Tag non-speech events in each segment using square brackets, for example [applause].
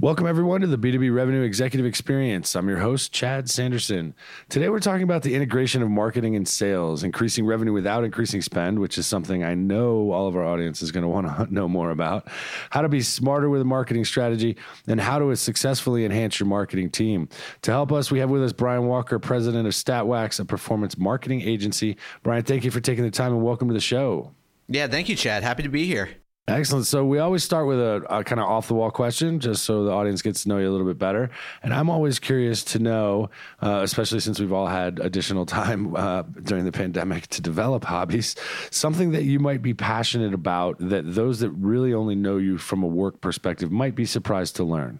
Welcome, everyone, to the B2B Revenue Executive Experience. I'm your host, Chad Sanderson. Today, we're talking about the integration of marketing and sales, increasing revenue without increasing spend, which is something I know all of our audience is going to want to know more about, how to be smarter with a marketing strategy, and how to successfully enhance your marketing team. To help us, we have with us Brian Walker, president of StatWax, a performance marketing agency. Brian, thank you for taking the time and welcome to the show. Yeah, thank you, Chad. Happy to be here. Excellent. So we always start with a, a kind of off the wall question, just so the audience gets to know you a little bit better. And I'm always curious to know, uh, especially since we've all had additional time uh, during the pandemic to develop hobbies, something that you might be passionate about that those that really only know you from a work perspective might be surprised to learn.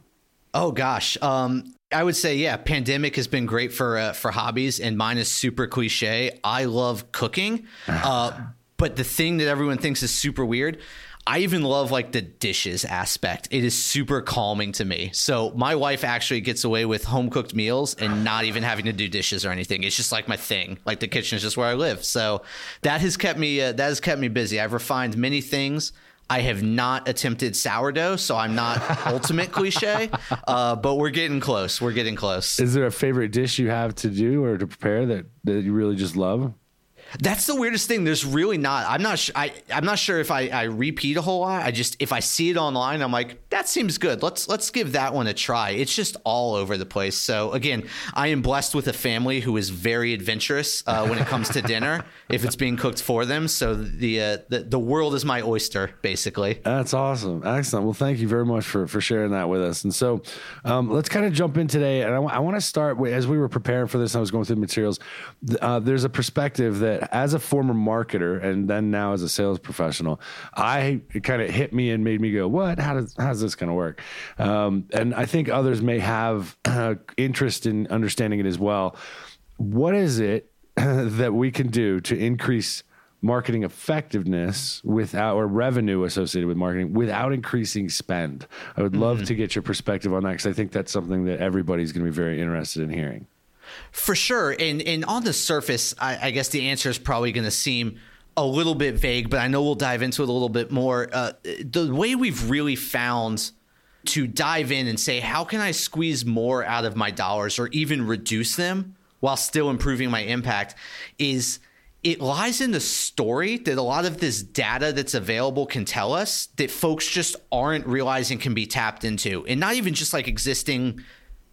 Oh gosh, um, I would say yeah. Pandemic has been great for uh, for hobbies, and mine is super cliche. I love cooking, [laughs] uh, but the thing that everyone thinks is super weird. I even love like the dishes aspect. It is super calming to me. So my wife actually gets away with home cooked meals and not even having to do dishes or anything. It's just like my thing. Like the kitchen is just where I live. So that has kept me uh, that has kept me busy. I've refined many things. I have not attempted sourdough, so I'm not [laughs] ultimate cliche, uh, but we're getting close. We're getting close. Is there a favorite dish you have to do or to prepare that, that you really just love? That's the weirdest thing. There's really not. I'm not. Sh- I I'm not sure if I, I repeat a whole lot. I just if I see it online, I'm like that seems good. Let's let's give that one a try. It's just all over the place. So again, I am blessed with a family who is very adventurous uh, when it comes to dinner. [laughs] If it's being cooked for them, so the, uh, the the world is my oyster, basically. That's awesome. Excellent. Well, thank you very much for for sharing that with us. And so, um, let's kind of jump in today. And I, w- I want to start with, as we were preparing for this. I was going through the materials. Uh, there's a perspective that as a former marketer and then now as a sales professional, I it kind of hit me and made me go, "What? How does how's this going to work?" Um, and I think others may have uh, interest in understanding it as well. What is it [laughs] that we can do to increase? marketing effectiveness without or revenue associated with marketing without increasing spend. I would love mm-hmm. to get your perspective on that because I think that's something that everybody's going to be very interested in hearing. For sure. And and on the surface, I, I guess the answer is probably going to seem a little bit vague, but I know we'll dive into it a little bit more. Uh, the way we've really found to dive in and say, how can I squeeze more out of my dollars or even reduce them while still improving my impact is it lies in the story that a lot of this data that's available can tell us that folks just aren't realizing can be tapped into. And not even just like existing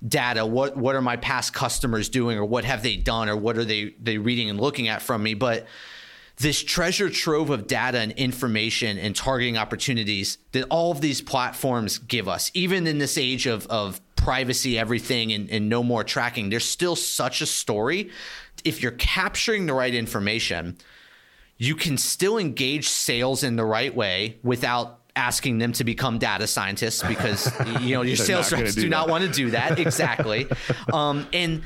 data what what are my past customers doing or what have they done or what are they they reading and looking at from me? But this treasure trove of data and information and targeting opportunities that all of these platforms give us even in this age of of privacy everything and, and no more tracking there's still such a story. If you're capturing the right information you can still engage sales in the right way without asking them to become data scientists because [laughs] you know your sales reps do, do not want to do that. [laughs] Exactly. Um, and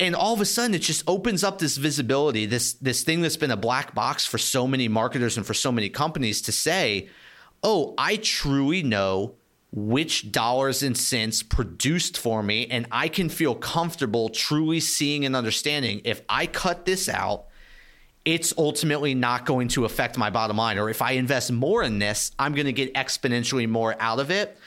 and all of a sudden it just opens up this visibility this this thing that's been a black box for so many marketers and for so many companies to say oh i truly know which dollars and cents produced for me and i can feel comfortable truly seeing and understanding if i cut this out it's ultimately not going to affect my bottom line. Or if I invest more in this, I'm going to get exponentially more out of it.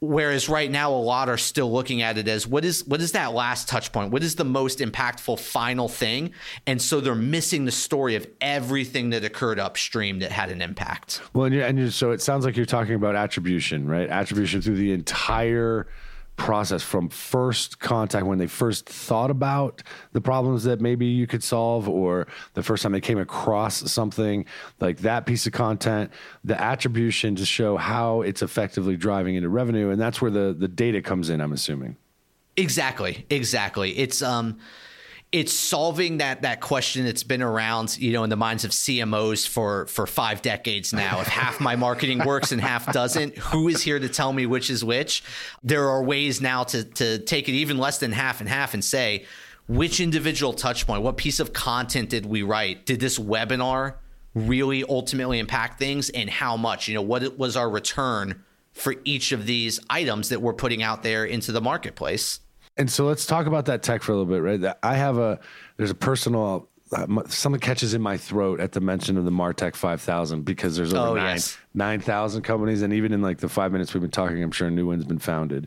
Whereas right now, a lot are still looking at it as what is what is that last touch point? What is the most impactful final thing? And so they're missing the story of everything that occurred upstream that had an impact. Well, and, you're, and you're, so it sounds like you're talking about attribution, right? Attribution through the entire process from first contact when they first thought about the problems that maybe you could solve or the first time they came across something like that piece of content the attribution to show how it's effectively driving into revenue. And that's where the the data comes in i'm assuming. Exactly. Exactly. It's um it's solving that that question that's been around, you know, in the minds of CMOs for for five decades now. If half my marketing works and half doesn't, who is here to tell me which is which? There are ways now to to take it even less than half and half and say which individual touch point, what piece of content did we write? Did this webinar really ultimately impact things and how much. You know, what was our return for each of these items that we're putting out there into the marketplace. And so let's talk about that tech for a little bit, right? I have a there's a personal uh, something catches in my throat at the mention of the Martech 5000 because there's over oh, nine yes. 9,000 companies. And even in like the five minutes we've been talking, I'm sure a new one's been founded.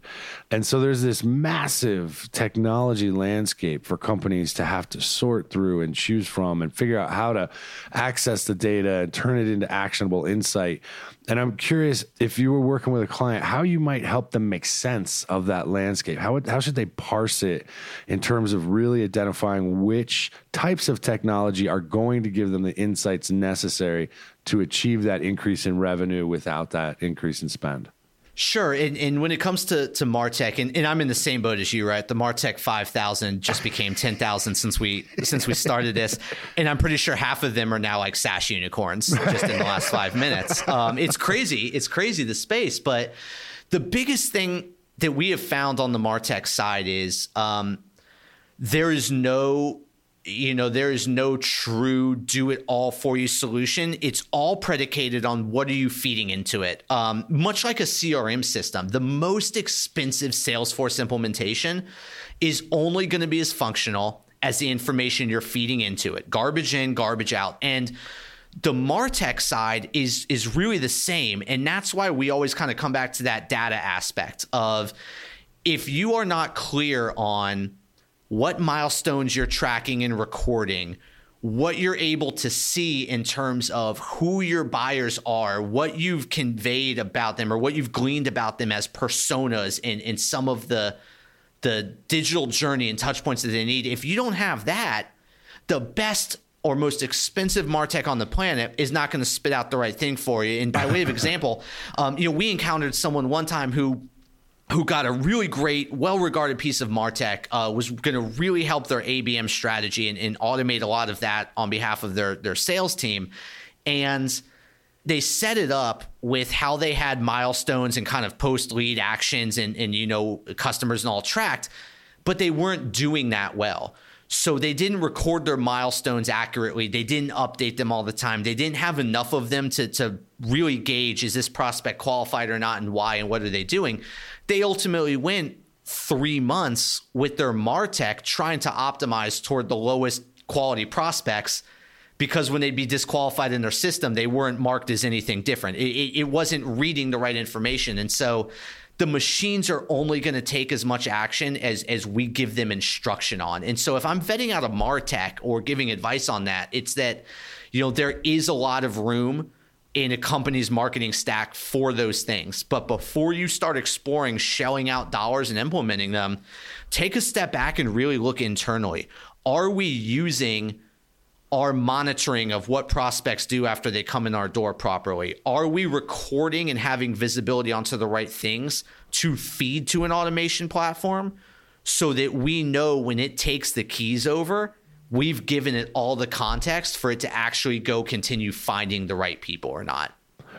And so there's this massive technology landscape for companies to have to sort through and choose from and figure out how to access the data and turn it into actionable insight. And I'm curious if you were working with a client, how you might help them make sense of that landscape. How, how should they parse it in terms of really identifying which types of technology are going to give them the insights necessary to achieve that increase in revenue without that increase in spend? Sure. And, and when it comes to, to Martech, and, and I'm in the same boat as you, right? The Martech 5000 just became 10,000 since we since we started this. And I'm pretty sure half of them are now like SaaS unicorns just in the last five minutes. Um, it's crazy. It's crazy, the space. But the biggest thing that we have found on the Martech side is um, there is no you know there is no true do it all for you solution. It's all predicated on what are you feeding into it. Um, much like a crm system the most expensive salesforce implementation is only going to be as functional as the information you're feeding into it. Garbage in garbage out. And the martech side is is really the same. And that's why we always kind of come back to that data aspect of if you are not clear on what milestones you're tracking and recording, what you're able to see in terms of who your buyers are, what you've conveyed about them, or what you've gleaned about them as personas in, in some of the the digital journey and touch points that they need. If you don't have that, the best or most expensive Martech on the planet is not going to spit out the right thing for you. And by way of [laughs] example, um, you know, we encountered someone one time who who got a really great, well regarded piece of Martech, uh, was going to really help their ABM strategy and, and, automate a lot of that on behalf of their, their sales team. And they set it up with how they had milestones and kind of post lead actions and, and, you know, customers and all tracked, but they weren't doing that well. So they didn't record their milestones accurately. They didn't update them all the time. They didn't have enough of them to, to really gauge is this prospect qualified or not and why and what are they doing. They ultimately went three months with their Martech trying to optimize toward the lowest quality prospects because when they'd be disqualified in their system, they weren't marked as anything different. It, it, it wasn't reading the right information. And so the machines are only going to take as much action as as we give them instruction on. And so if I'm vetting out a Martech or giving advice on that, it's that you know there is a lot of room in a company's marketing stack for those things. But before you start exploring shelling out dollars and implementing them, take a step back and really look internally. Are we using our monitoring of what prospects do after they come in our door properly? Are we recording and having visibility onto the right things to feed to an automation platform so that we know when it takes the keys over we've given it all the context for it to actually go continue finding the right people or not.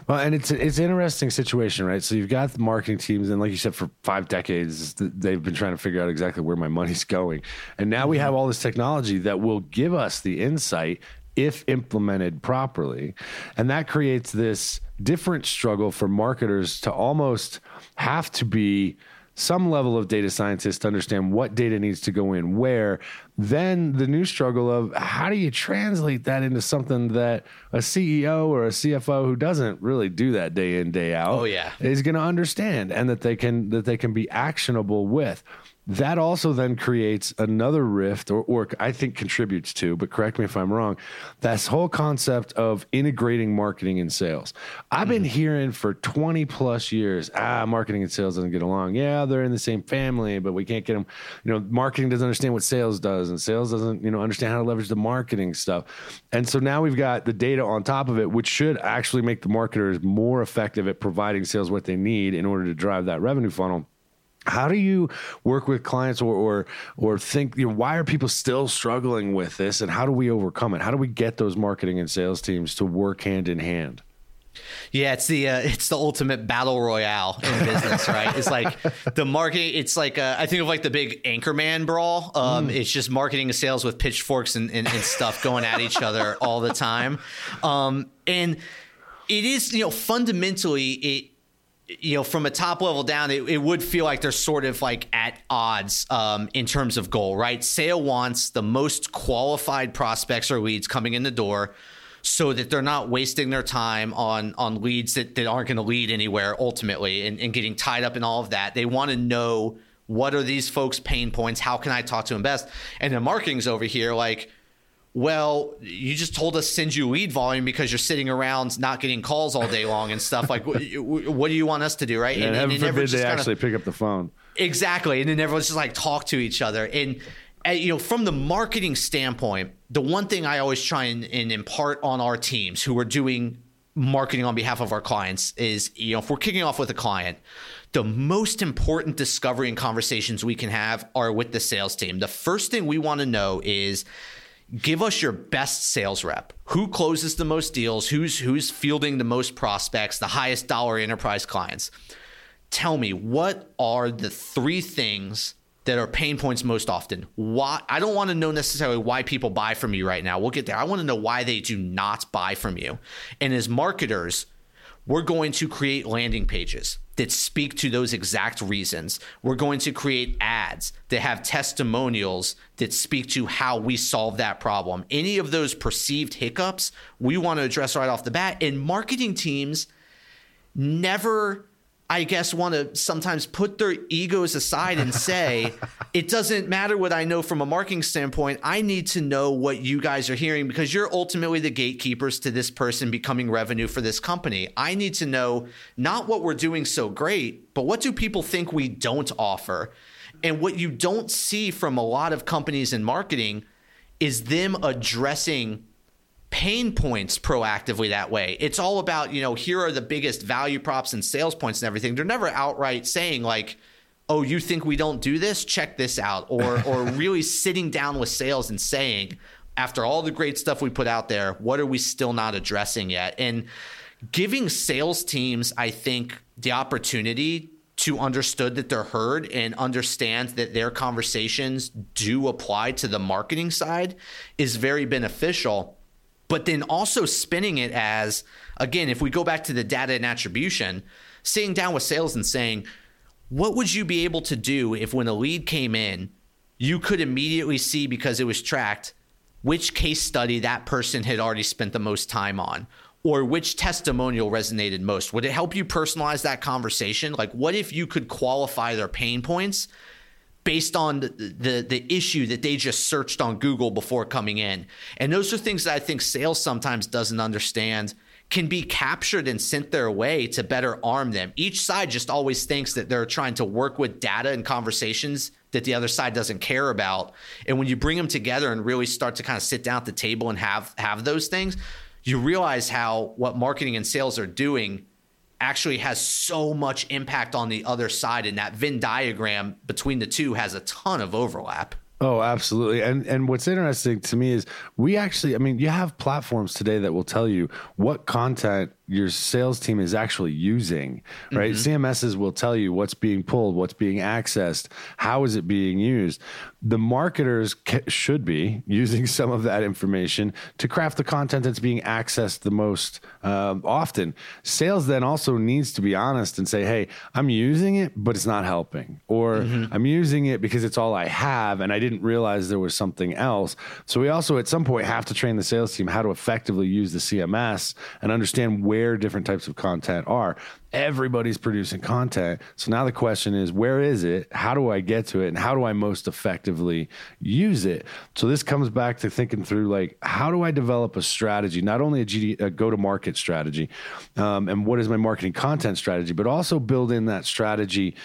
Well, and it's it's an interesting situation, right? So you've got the marketing teams, and like you said, for five decades, they've been trying to figure out exactly where my money's [laughs] going, and now we mm-hmm. have all this technology that will give us the insight if implemented properly, and that creates this different struggle for marketers to almost have to be some level of data scientist to understand what data needs to go in where then the new struggle of how do you translate that into something that a CEO or a CFO who doesn't really do that day in day out oh, yeah. is going to understand and that they can that they can be actionable with that also then creates another rift or, or i think contributes to but correct me if i'm wrong this whole concept of integrating marketing and sales. I've been mm-hmm. hearing for 20 plus years ah marketing and sales doesn't get along. Yeah they're in the same family but we can't get them you know marketing doesn't understand what sales does and sales doesn't you know understand how to leverage the marketing stuff. And so now we've got the data on top of it which should actually make the marketers more effective at providing sales what they need in order to drive that revenue funnel how do you work with clients or or, or think you know, why are people still struggling with this and how do we overcome it how do we get those marketing and sales teams to work hand in hand Yeah, it's the uh, it's the ultimate battle royale in business, [laughs] right? It's like the marketing. It's like uh, I think of like the big Anchorman brawl. Um, mm. It's just marketing and sales with pitchforks and, and, and stuff going at each other all the time. Um, and it is you know fundamentally it you know, from a top level down, it, it, would feel like they're sort of like at odds um, in terms of goal, right? Sale wants the most qualified prospects or leads coming in the door so that they're not wasting their time on on leads that, that aren't going to lead anywhere ultimately and, and getting tied up in all of that. They want to know what are these folks' pain points? How can I talk to them best? And the marketing's over here like, well, you just told us send you lead volume because you're sitting around not getting calls all day long and stuff. Like, what, what do you want us to do, right? And, and, and, and forbid they actually pick up the phone. Exactly, and then everyone's just like talk to each other. And uh, you know, from the marketing standpoint, the one thing I always try and, and impart on our teams who are doing marketing on behalf of our clients is, you know, if we're kicking off with a client, the most important discovery and conversations we can have are with the sales team. The first thing we want to know is give us your best sales rep. Who closes the most deals? Who's who's fielding the most prospects, the highest dollar enterprise clients? Tell me what are the three things that are pain points most often. Why I don't want to know necessarily why people buy from you right now. We'll get there. I want to know why they do not buy from you. And as marketers, we're going to create landing pages that speak to those exact reasons. We're going to create ads that have testimonials that speak to how we solve that problem. Any of those perceived hiccups, we want to address right off the bat. And marketing teams never I guess, want to sometimes put their egos aside and say, [laughs] it doesn't matter what I know from a marketing standpoint. I need to know what you guys are hearing because you're ultimately the gatekeepers to this person becoming revenue for this company. I need to know not what we're doing so great, but what do people think we don't offer? And what you don't see from a lot of companies in marketing is them addressing pain points proactively that way. It's all about, you know, here are the biggest value props and sales points and everything. They're never outright saying like, "Oh, you think we don't do this? Check this out." Or [laughs] or really sitting down with sales and saying, after all the great stuff we put out there, what are we still not addressing yet? And giving sales teams, I think, the opportunity to understood that they're heard and understand that their conversations do apply to the marketing side is very beneficial but then also spinning it as again if we go back to the data and attribution sitting down with sales and saying what would you be able to do if when a lead came in you could immediately see because it was tracked which case study that person had already spent the most time on? Or which testimonial resonated most? Would it help you personalize that conversation? Like what if you could qualify their pain points based on the, the, the issue that they just searched on Google before coming in. And those are things that I think sales sometimes doesn't understand can be captured and sent their way to better arm them. Each side just always thinks that they're trying to work with data and conversations that the other side doesn't care about. And when you bring them together and really start to kind of sit down at the table and have have those things, you realize how what marketing and sales are doing actually has so much impact on the other side and that Venn diagram between the two has a ton of overlap. Oh, absolutely. And and what's interesting to me is we actually I mean, you have platforms today that will tell you what content your sales team is actually using, right? Mm-hmm. CMSs will tell you what's being pulled, what's being accessed, how is it being used. The marketers ca- should be [laughs] using some of that information to craft the content that's being accessed the most um, often. Sales then also needs to be honest and say, "Hey, I'm using it, but it's not helping," or mm-hmm. "I'm using it because it's all I have, and I didn't realize there was something else." So we also, at some point, have to train the sales team how to effectively use the CMS and understand where where different types of content are. Everybody's producing content. So now the question is, where is it? How do I get to it? And how do I most effectively use it? So this comes back to thinking through like, how do I develop a strategy, not only a, GD, a go to market strategy, um, and what is my marketing content strategy, but also build in that strategy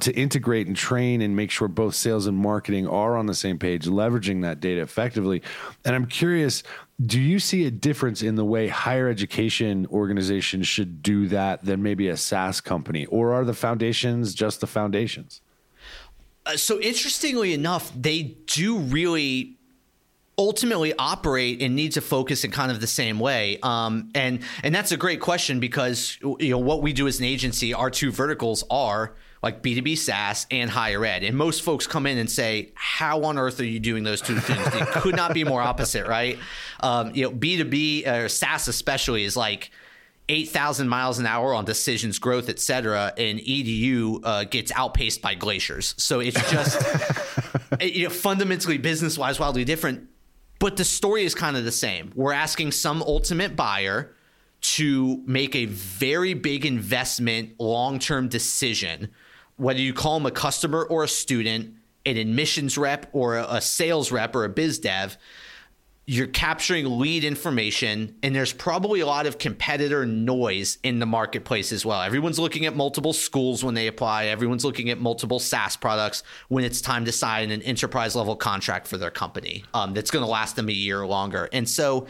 to integrate and train and make sure both sales and marketing are on the same page, leveraging that data effectively. And I'm curious, do you see a difference in the way higher education organizations should do that than maybe a SaaS company? Or are the foundations just the foundations? Uh, so, interestingly enough, they do really ultimately operate and need to focus in kind of the same way um, and and that's a great question because you know what we do as an agency our two verticals are like b2b saas and higher ed and most folks come in and say how on earth are you doing those two things it could not be more opposite right um, you know b2b or saas especially is like 8,000 miles an hour on decisions, growth, et cetera, and EDU uh, gets outpaced by glaciers. So it's just [laughs] you know, fundamentally business wise wildly different. But the story is kind of the same. We're asking some ultimate buyer to make a very big investment, long term decision, whether you call them a customer or a student, an admissions rep or a sales rep or a biz dev you're capturing lead information and there's probably a lot of competitor noise in the marketplace as well. Everyone's looking at multiple schools when they apply, everyone's looking at multiple SaaS products when it's time to sign an enterprise level contract for their company um, that's going to last them a year longer. And so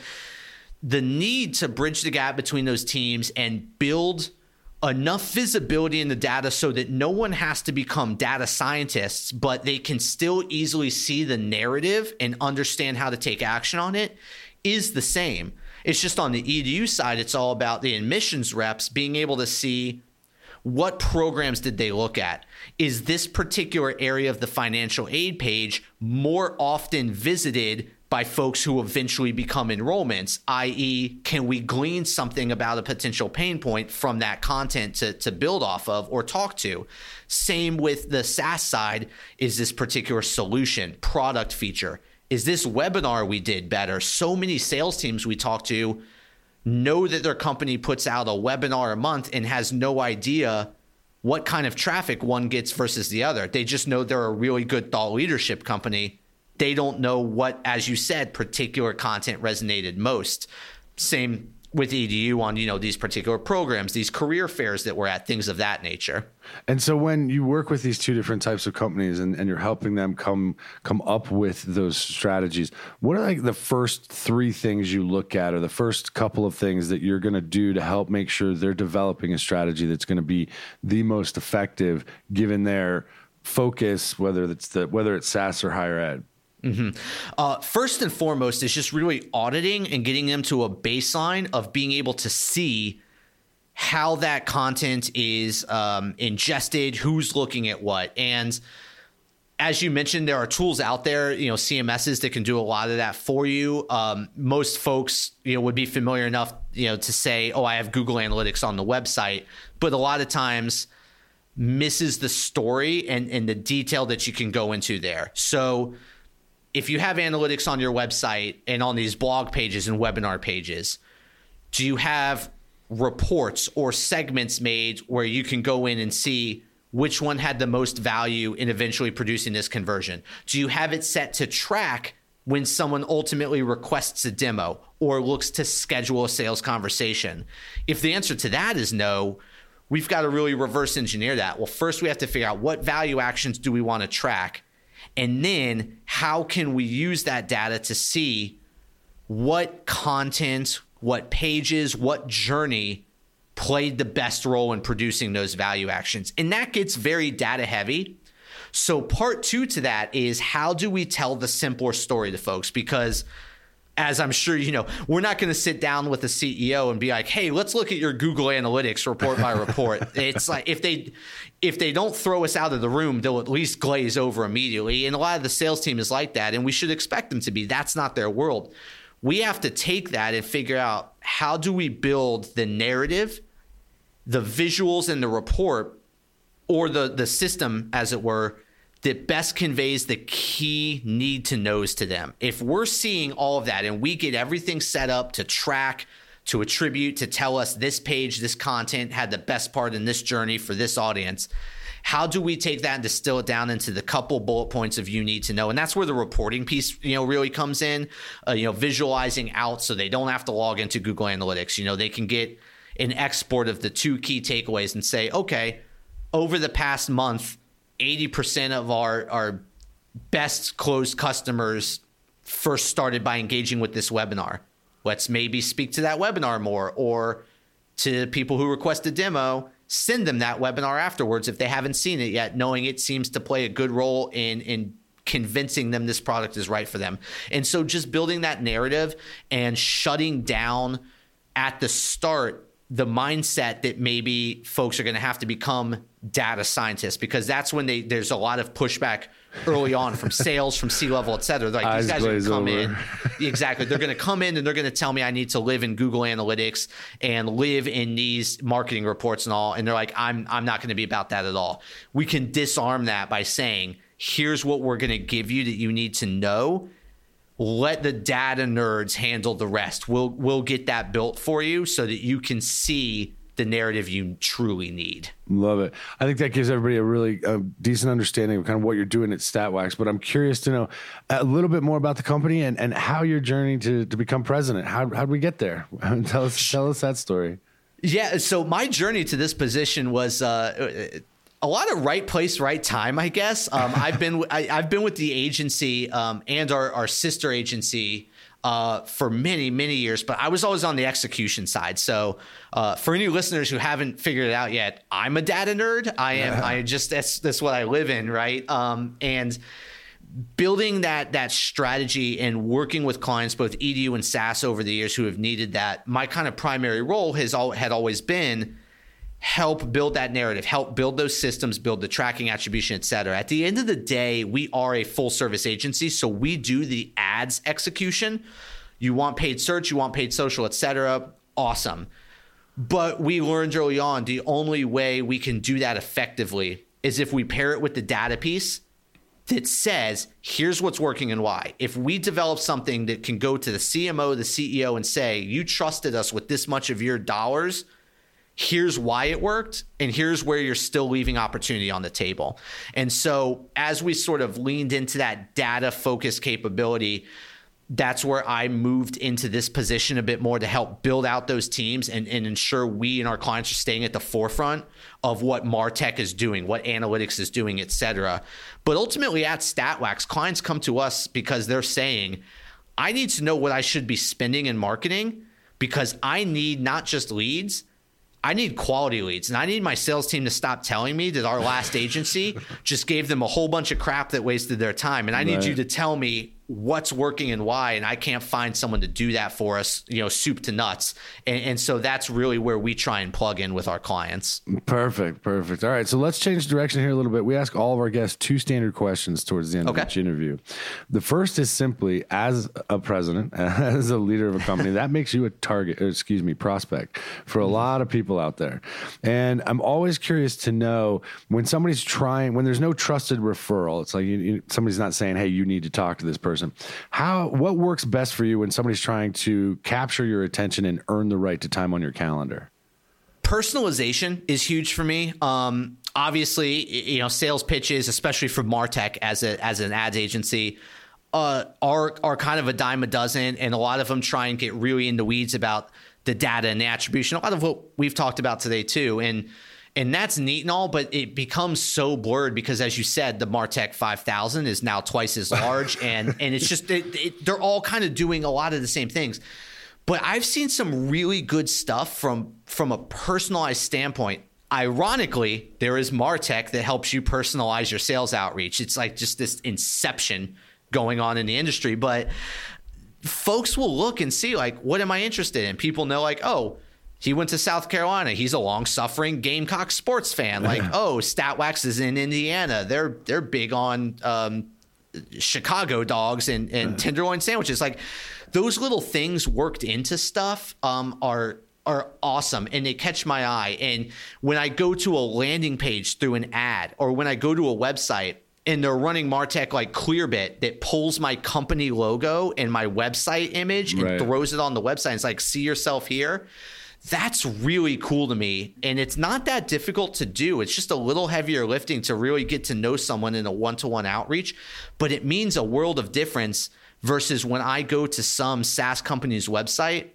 the need to bridge the gap between those teams and build – enough visibility in the data so that no one has to become data scientists, but they can still easily see the narrative and understand how to take action on it is the same. It's just on the EDU side, it's all about the admissions reps being able to see what programs did they look at? Is this particular area of the financial aid page more often visited by folks who eventually become enrollments, i.e., can we glean something about a potential pain point from that content to, to build off of or talk to? Same with the SaaS side. Is this particular solution, product feature? Is this webinar we did better? So many sales teams we talk to know that their company puts out a webinar a month and has no idea what kind of traffic one gets versus the other. They just know they're a really good thought leadership company they don't know what, as you said, particular content resonated most. Same with edu on you know these particular programs these career fairs that we're at things of that nature and so when you work with these two different types of companies and, and you're helping them come come up with those strategies what are like the first three things you look at or the first couple of things that you're going to do to help make sure they're developing a strategy that's going to be the most effective given their focus whether it's the whether it's SaaS or higher ed Mm-hmm. Uh, first and foremost is just really auditing and getting them to a baseline of being able to see how that content is um, ingested, who's looking at what, and as you mentioned, there are tools out there, you know, CMSs that can do a lot of that for you. Um, most folks, you know, would be familiar enough, you know, to say, "Oh, I have Google Analytics on the website," but a lot of times misses the story and and the detail that you can go into there. So if you have analytics on your website and on these blog pages and webinar pages, do you have reports or segments made where you can go in and see which one had the most value in eventually producing this conversion? Do you have it set to track when someone ultimately requests a demo or looks to schedule a sales conversation? If the answer to that is no, we've got to really reverse engineer that. Well, first we have to figure out what value actions do we want to track and then how can we use that data to see what content, what pages, what journey played the best role in producing those value actions? And that gets very data heavy. So, part two to that is how do we tell the simpler story to folks? Because as I'm sure you know, we're not going to sit down with the CEO and be like, "Hey, let's look at your Google Analytics report by report." [laughs] it's like if they if they don't throw us out of the room, they'll at least glaze over immediately. And a lot of the sales team is like that, and we should expect them to be. That's not their world. We have to take that and figure out how do we build the narrative, the visuals and the report or the the system as it were that best conveys the key need to knows to them. If we're seeing all of that and we get everything set up to track, to attribute, to tell us this page, this content had the best part in this journey for this audience, how do we take that and distill it down into the couple bullet points of you need to know and that's where the reporting piece you know really comes in uh, you know visualizing out so they don't have to log into google analytics you know they can get an export of the two key takeaways and say okay over the past month 80% of our, our best closed customers first started by engaging with this webinar. Let's maybe speak to that webinar more or to people who request a demo, send them that webinar afterwards if they haven't seen it yet, knowing it seems to play a good role in in convincing them this product is right for them. And so just building that narrative and shutting down at the start the mindset that maybe folks are going to have to become data scientists because that's when they there's a lot of pushback early on from [laughs] sales, from C level, et cetera. Like Eyes these guys are going to come over. in, [laughs] exactly. They're going to come in and they're going to tell me I need to live in Google Analytics and live in these marketing reports and all. And they're like, I'm I'm not going to be about that at all. We can disarm that by saying, here's what we're going to give you that you need to know let the data nerds handle the rest. We'll we'll get that built for you so that you can see the narrative you truly need. Love it. I think that gives everybody a really uh, decent understanding of kind of what you're doing at StatWax. But I'm curious to know a little bit more about the company and, and how your journey to, to become president. How how'd we get there? [laughs] tell us tell us that story. Yeah, so my journey to this position was uh, a lot of right place, right time, I guess. Um, [laughs] I've been I, have been with the agency um, and our, our sister agency uh, for many many years, but I was always on the execution side. So uh, for any listeners who haven't figured it out yet, I'm a data nerd. I am. I just that's that's what I live in, right? Um, and building that that strategy and working with clients both edu and saas over the years who have needed that my kind of primary role has all had always been help build that narrative help build those systems build the tracking attribution et cetera. At the end of the day we are a full service agency so we do the ads execution. You want paid search you want paid social et cetera. Awesome. But we learned early on the only way we can do that effectively is if we pair it with the data piece that says here's what's working and why. If we develop something that can go to the CMO, the CEO, and say, you trusted us with this much of your dollars, here's why it worked, and here's where you're still leaving opportunity on the table. And so as we sort of leaned into that data focused capability, that's where I moved into this position a bit more to help build out those teams and, and ensure we and our clients are staying at the forefront of what Martech is doing, what analytics is doing, et cetera. But ultimately at StatWax, clients come to us because they're saying, I need to know what I should be spending in marketing because I need not just leads, I need quality leads. And I need my sales team to stop telling me that our last [laughs] agency just gave them a whole bunch of crap that wasted their time. And I need Right. you to tell me what's working and why. And I can't find someone to do that for us, you know, soup to nuts. And, and so that's really where we try and plug in with our clients. Perfect, perfect. All right, so let's change direction here a little bit. We ask all of our guests two standard questions towards the end Okay. of each interview. The first is simply, as a president, [laughs] as a leader of a company, that makes you a target, or excuse me, prospect for a lot of people out there. And I'm always curious to know when somebody's trying, when there's no trusted referral, it's like you, you, somebody's not saying, "Hey, you need to talk to this person." How, what works best for you when somebody's trying to capture your attention and earn the right to time on your calendar? personalization is huge for me. Um, obviously, you know, sales pitches, especially for Martech as a as an ads agency, uh, are are kind of a dime a dozen, and a lot of them try and get really into weeds about the data and the attribution. A lot of what we've talked about today too, and and that's neat and all, but it becomes so blurred because, as you said, the Martech 5000 is now twice as large, [laughs] and and it's just it, it, they're all kind of doing a lot of the same things. But I've seen some really good stuff from from a personalized standpoint. Ironically, there is Martech that helps you personalize your sales outreach. It's like just this inception going on in the industry, but folks will look and see like what am I interested in? People know like, oh, he went to South Carolina. He's a long-suffering Gamecock sports fan. Like, oh, Statwax is in Indiana. They're they're big on um, Chicago dogs and, and tenderloin sandwiches. Like those little things worked into stuff um, are are awesome and they catch my eye. And when I go to a landing page through an ad or when I go to a website and they're running Martech like Clearbit that pulls my company logo and my website image and Right. throws it on the website. It's like, see yourself here. That's really cool to me. And it's not that difficult to do. It's just a little heavier lifting to really get to know someone in a one to one outreach. But it means a world of difference versus when I go to some SaaS company's website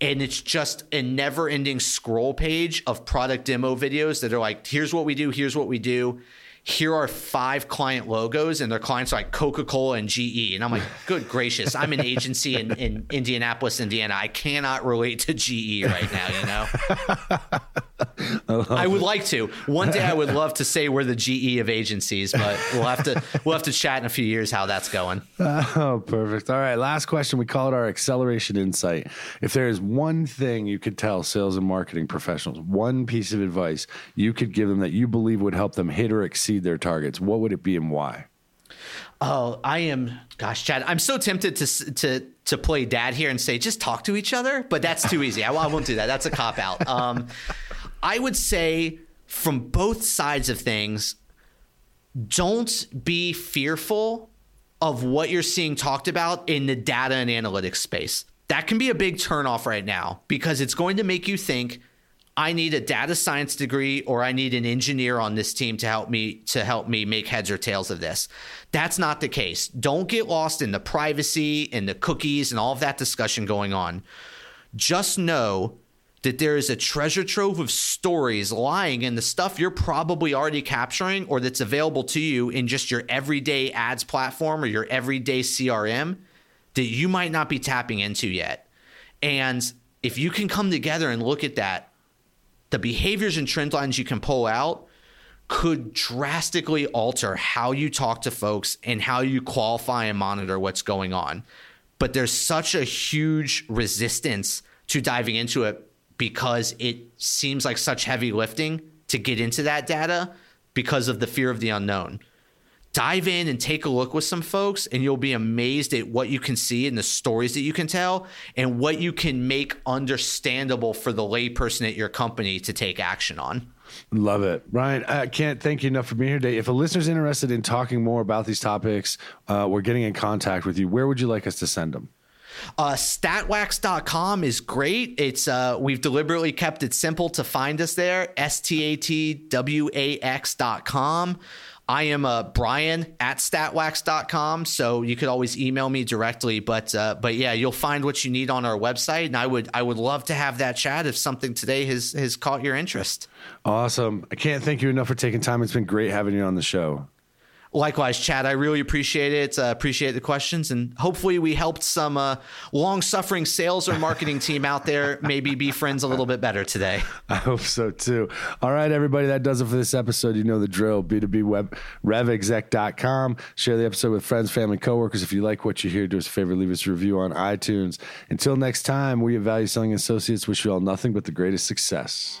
and it's just a never ending scroll page of product demo videos that are like, here's what we do, here's what we do. Here are five client logos, and their clients are like Coca Cola and GE. And I'm like, good gracious, I'm an agency in, in Indianapolis, Indiana. I cannot relate to GE right now, you know? [laughs] [laughs] I would like to. One day I would love to say we're the GE of agencies, but we'll have to we'll have to chat in a few years how that's going. Oh, perfect. All right, last question. We call it our acceleration insight. If there is one thing you could tell sales and marketing professionals, one piece of advice you could give them that you believe would help them hit or exceed their targets, what would it be and why? Oh, I am. Gosh, Chad, I'm so tempted to to to play dad here and say just talk to each other, but that's too easy. I, I won't do that. That's a cop out. Um, I would say from both sides of things, don't be fearful of what you're seeing talked about in the data and analytics space. That can be a big turnoff right now because it's going to make you think I need a data science degree or I need an engineer on this team to help me to help me make heads or tails of this. That's not the case. Don't get lost in the privacy and the cookies and all of that discussion going on. Just know that there is a treasure trove of stories lying in the stuff you're probably already capturing or that's available to you in just your everyday ads platform or your everyday CRM that you might not be tapping into yet. And if you can come together and look at that the behaviors and trend lines you can pull out could drastically alter how you talk to folks and how you qualify and monitor what's going on. But there's such a huge resistance to diving into it because it seems like such heavy lifting to get into that data because of the fear of the unknown dive in and take a look with some folks and you'll be amazed at what you can see and the stories that you can tell and what you can make understandable for the layperson at your company to take action on. Love it. Brian, I can't thank you enough for being here today. If a listener's interested in talking more about these topics, uh, we're getting in contact with you. Where would you like us to send them? Uh, statwax.com is great. It's uh, we've deliberately kept it simple to find us there. S T A T W A X.com. I am uh, Brian at statwax.com. So you could always email me directly. But uh, but yeah, you'll find what you need on our website. And I would I would love to have that chat if something today has has caught your interest. Awesome. I can't thank you enough for taking time. It's been great having you on the show. Likewise, Chad, I really appreciate it. Uh, appreciate the questions, and hopefully, we helped some uh, long-suffering sales or marketing team out there maybe be friends a little bit better today. [laughs] I hope so too. All right, everybody, that does it for this episode. You know the drill. B2B web revexec.com. Share the episode with friends, family, coworkers. If you like what you hear, do us a favor, leave us a review on iTunes. Until next time, we at Value Selling Associates wish you all nothing but the greatest success.